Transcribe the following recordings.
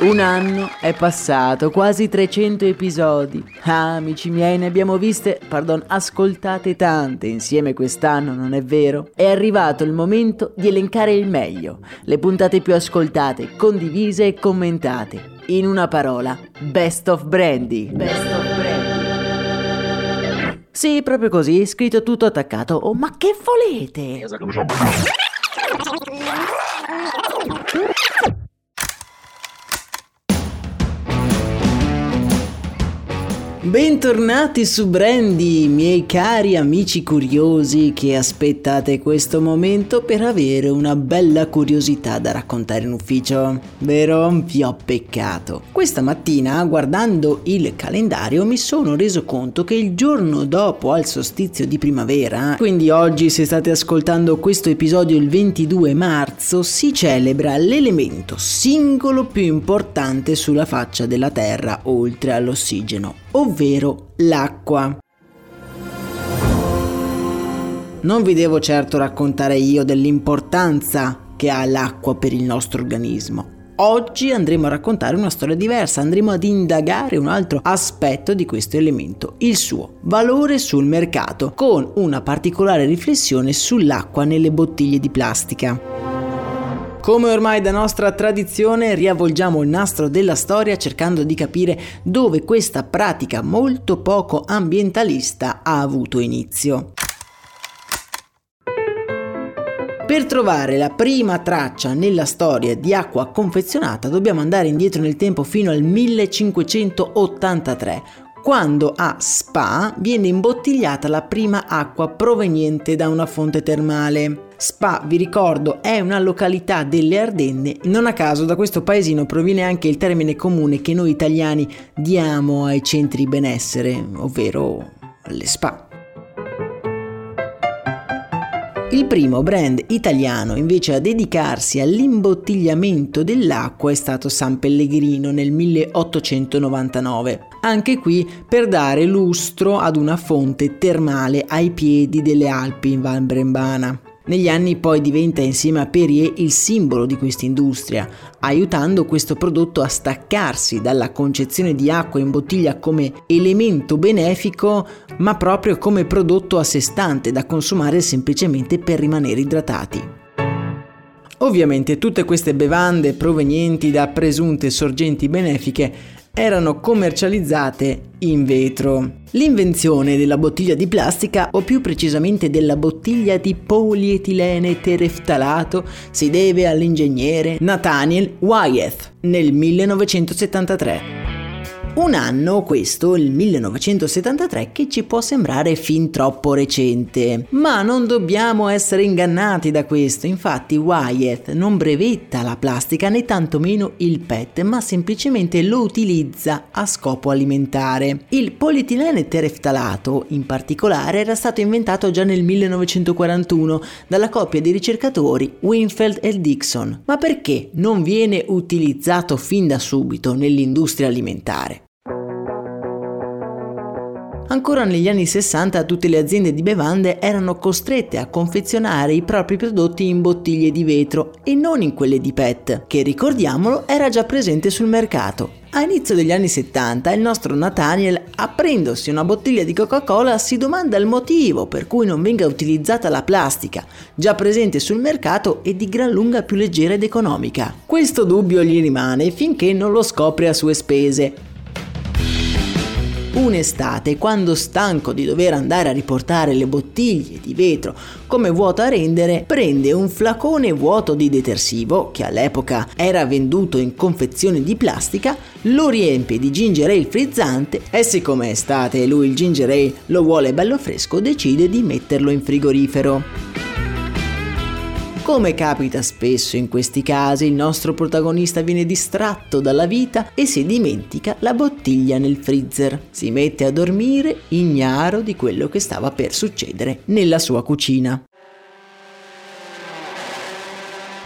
Un anno è passato, quasi 300 episodi. Ah, amici miei, ne abbiamo viste, pardon, ascoltate tante insieme quest'anno, non è vero? È arrivato il momento di elencare il meglio, le puntate più ascoltate, condivise e commentate. In una parola, Best of Brandy. Best of Brandy. Sì, proprio così, scritto tutto attaccato. Oh, ma che volete? Bentornati su Brandy, miei cari amici curiosi che aspettate questo momento per avere una bella curiosità da raccontare in ufficio. Vero? Vi ho peccato. Questa mattina, guardando il calendario, mi sono reso conto che il giorno dopo al solstizio di primavera, quindi oggi se state ascoltando questo episodio il 22 marzo, si celebra l'elemento singolo più importante sulla faccia della Terra oltre all'ossigeno ovvero l'acqua. Non vi devo certo raccontare io dell'importanza che ha l'acqua per il nostro organismo. Oggi andremo a raccontare una storia diversa, andremo ad indagare un altro aspetto di questo elemento, il suo valore sul mercato, con una particolare riflessione sull'acqua nelle bottiglie di plastica. Come ormai da nostra tradizione riavvolgiamo il nastro della storia cercando di capire dove questa pratica molto poco ambientalista ha avuto inizio. Per trovare la prima traccia nella storia di acqua confezionata dobbiamo andare indietro nel tempo fino al 1583, quando a Spa viene imbottigliata la prima acqua proveniente da una fonte termale. Spa, vi ricordo, è una località delle Ardenne. Non a caso da questo paesino proviene anche il termine comune che noi italiani diamo ai centri benessere, ovvero le spa. Il primo brand italiano invece a dedicarsi all'imbottigliamento dell'acqua è stato San Pellegrino nel 1899. Anche qui per dare lustro ad una fonte termale ai piedi delle Alpi in Val Brembana. Negli anni poi diventa insieme a Perrier il simbolo di questa industria, aiutando questo prodotto a staccarsi dalla concezione di acqua in bottiglia come elemento benefico, ma proprio come prodotto a sé stante da consumare semplicemente per rimanere idratati. Ovviamente tutte queste bevande provenienti da presunte sorgenti benefiche erano commercializzate in vetro. L'invenzione della bottiglia di plastica, o più precisamente della bottiglia di polietilene tereftalato, si deve all'ingegnere Nathaniel Wyeth nel 1973. Un anno, questo, il 1973, che ci può sembrare fin troppo recente. Ma non dobbiamo essere ingannati da questo, infatti Wyatt non brevetta la plastica né tantomeno il PET, ma semplicemente lo utilizza a scopo alimentare. Il polietilene tereftalato, in particolare, era stato inventato già nel 1941 dalla coppia di ricercatori Winfield e Dixon. Ma perché non viene utilizzato fin da subito nell'industria alimentare? Ancora negli anni 60 tutte le aziende di bevande erano costrette a confezionare i propri prodotti in bottiglie di vetro e non in quelle di PET, che ricordiamolo era già presente sul mercato. A inizio degli anni 70 il nostro Nathaniel, aprendosi una bottiglia di Coca-Cola, si domanda il motivo per cui non venga utilizzata la plastica, già presente sul mercato e di gran lunga più leggera ed economica. Questo dubbio gli rimane finché non lo scopre a sue spese un'estate, quando stanco di dover andare a riportare le bottiglie di vetro come vuoto a rendere, prende un flacone vuoto di detersivo, che all'epoca era venduto in confezioni di plastica, lo riempie di ginger ale frizzante e siccome è estate e lui il ginger ale lo vuole bello fresco, decide di metterlo in frigorifero. Come capita spesso in questi casi, il nostro protagonista viene distratto dalla vita e si dimentica la bottiglia nel freezer. Si mette a dormire ignaro di quello che stava per succedere nella sua cucina.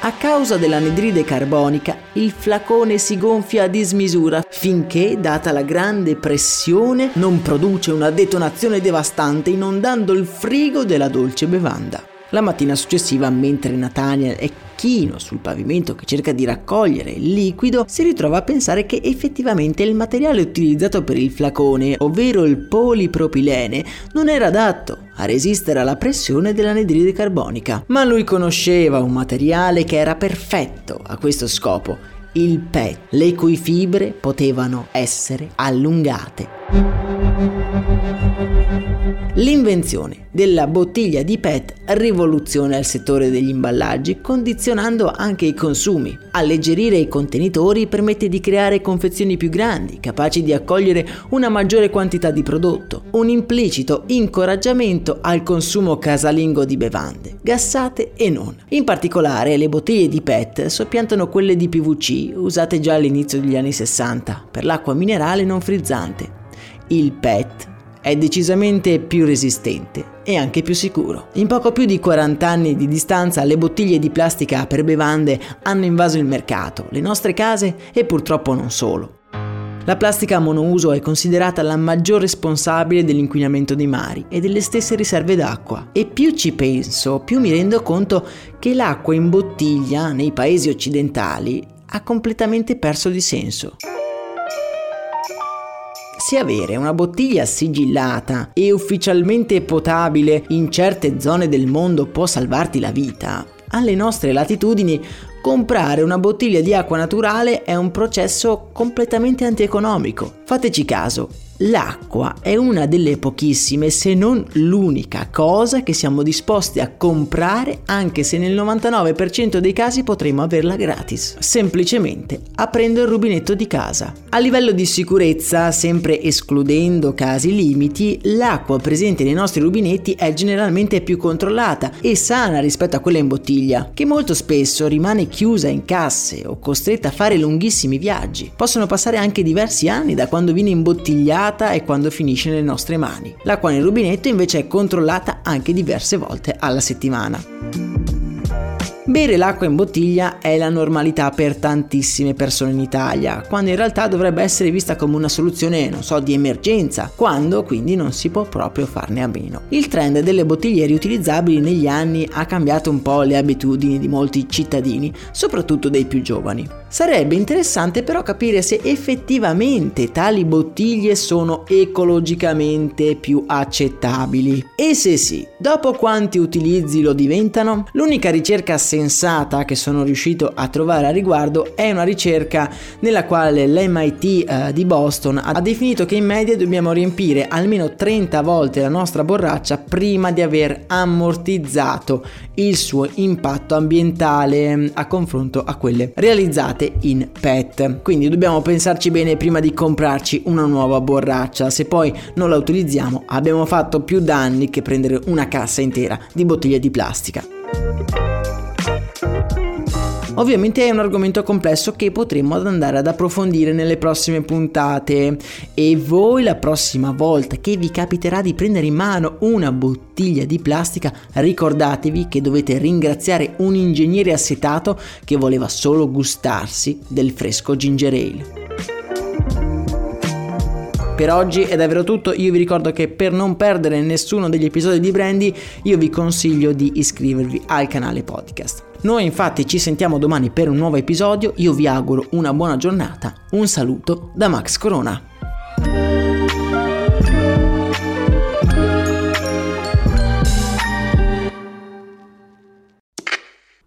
A causa dell'anidride carbonica, il flacone si gonfia a dismisura finché, data la grande pressione, non produce una detonazione devastante inondando il frigo della dolce bevanda. La mattina successiva, mentre Nathaniel è chino sul pavimento che cerca di raccogliere il liquido, si ritrova a pensare che effettivamente il materiale utilizzato per il flacone, ovvero il polipropilene, non era adatto a resistere alla pressione dell'anidride carbonica. Ma lui conosceva un materiale che era perfetto a questo scopo, il PET, le cui fibre potevano essere allungate. L'invenzione della bottiglia di PET rivoluziona il settore degli imballaggi, condizionando anche i consumi. Alleggerire i contenitori permette di creare confezioni più grandi, capaci di accogliere una maggiore quantità di prodotto, un implicito incoraggiamento al consumo casalingo di bevande, gassate e non. In particolare le bottiglie di PET soppiantano quelle di PVC usate già all'inizio degli anni 60 per l'acqua minerale non frizzante. Il PET è decisamente più resistente e anche più sicuro. In poco più di 40 anni di distanza le bottiglie di plastica per bevande hanno invaso il mercato, le nostre case e purtroppo non solo. La plastica monouso è considerata la maggior responsabile dell'inquinamento dei mari e delle stesse riserve d'acqua. E più ci penso, più mi rendo conto che l'acqua in bottiglia nei paesi occidentali ha completamente perso di senso se avere una bottiglia sigillata e ufficialmente potabile in certe zone del mondo può salvarti la vita, alle nostre latitudini comprare una bottiglia di acqua naturale è un processo completamente antieconomico. Fateci caso, L'acqua è una delle pochissime, se non l'unica cosa che siamo disposti a comprare anche se nel 99% dei casi potremo averla gratis, semplicemente aprendo il rubinetto di casa. A livello di sicurezza, sempre escludendo casi limiti, l'acqua presente nei nostri rubinetti è generalmente più controllata e sana rispetto a quella in bottiglia, che molto spesso rimane chiusa in casse o costretta a fare lunghissimi viaggi. Possono passare anche diversi anni da quando viene imbottigliata controllata e quando finisce nelle nostre mani. L'acqua nel rubinetto invece è controllata anche diverse volte alla settimana. Bere l'acqua in bottiglia è la normalità per tantissime persone in Italia, quando in realtà dovrebbe essere vista come una soluzione, non so, di emergenza, quando quindi non si può proprio farne a meno. Il trend delle bottiglie riutilizzabili negli anni ha cambiato un po' le abitudini di molti cittadini, soprattutto dei più giovani. Sarebbe interessante però capire se effettivamente tali bottiglie sono ecologicamente più accettabili. E se sì, dopo quanti utilizzi lo diventano? L'unica ricerca sensata che sono riuscito a trovare a riguardo è una ricerca nella quale l'MIT eh, di Boston ha definito che in media dobbiamo riempire almeno 30 volte la nostra borraccia prima di aver ammortizzato il suo impatto ambientale mm, a confronto a quelle realizzate in PET. Quindi dobbiamo pensarci bene prima di comprarci una nuova borraccia, se poi non la utilizziamo abbiamo fatto più danni che prendere una cassa intera di bottiglie di plastica. Ovviamente è un argomento complesso che potremo andare ad approfondire nelle prossime puntate e voi la prossima volta che vi capiterà di prendere in mano una bottiglia di plastica ricordatevi che dovete ringraziare un ingegnere assetato che voleva solo gustarsi del fresco ginger ale. Per oggi è davvero tutto, io vi ricordo che per non perdere nessuno degli episodi di Brandy io vi consiglio di iscrivervi al canale podcast. Noi infatti ci sentiamo domani per un nuovo episodio, io vi auguro una buona giornata, un saluto da Max Corona.